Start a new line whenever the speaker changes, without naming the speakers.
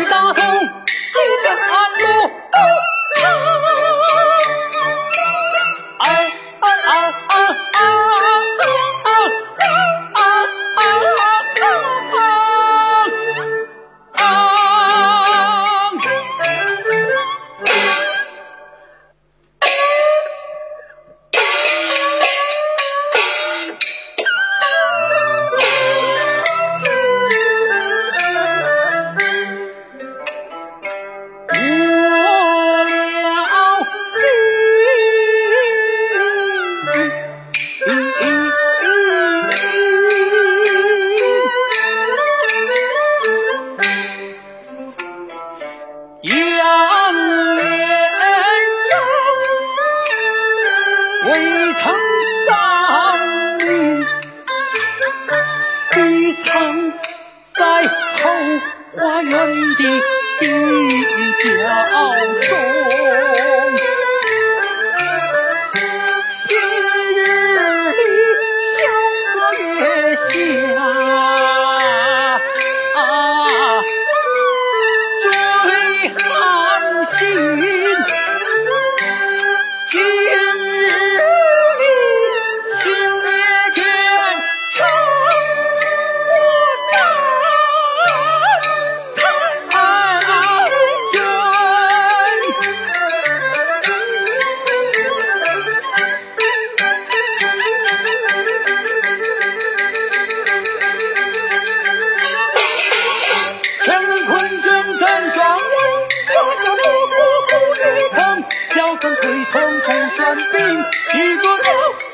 于大亨未曾丧命，必藏在后花园的地窖中。军阵真爽朗生死不负苦与疼腰酸腿痛不算病一个人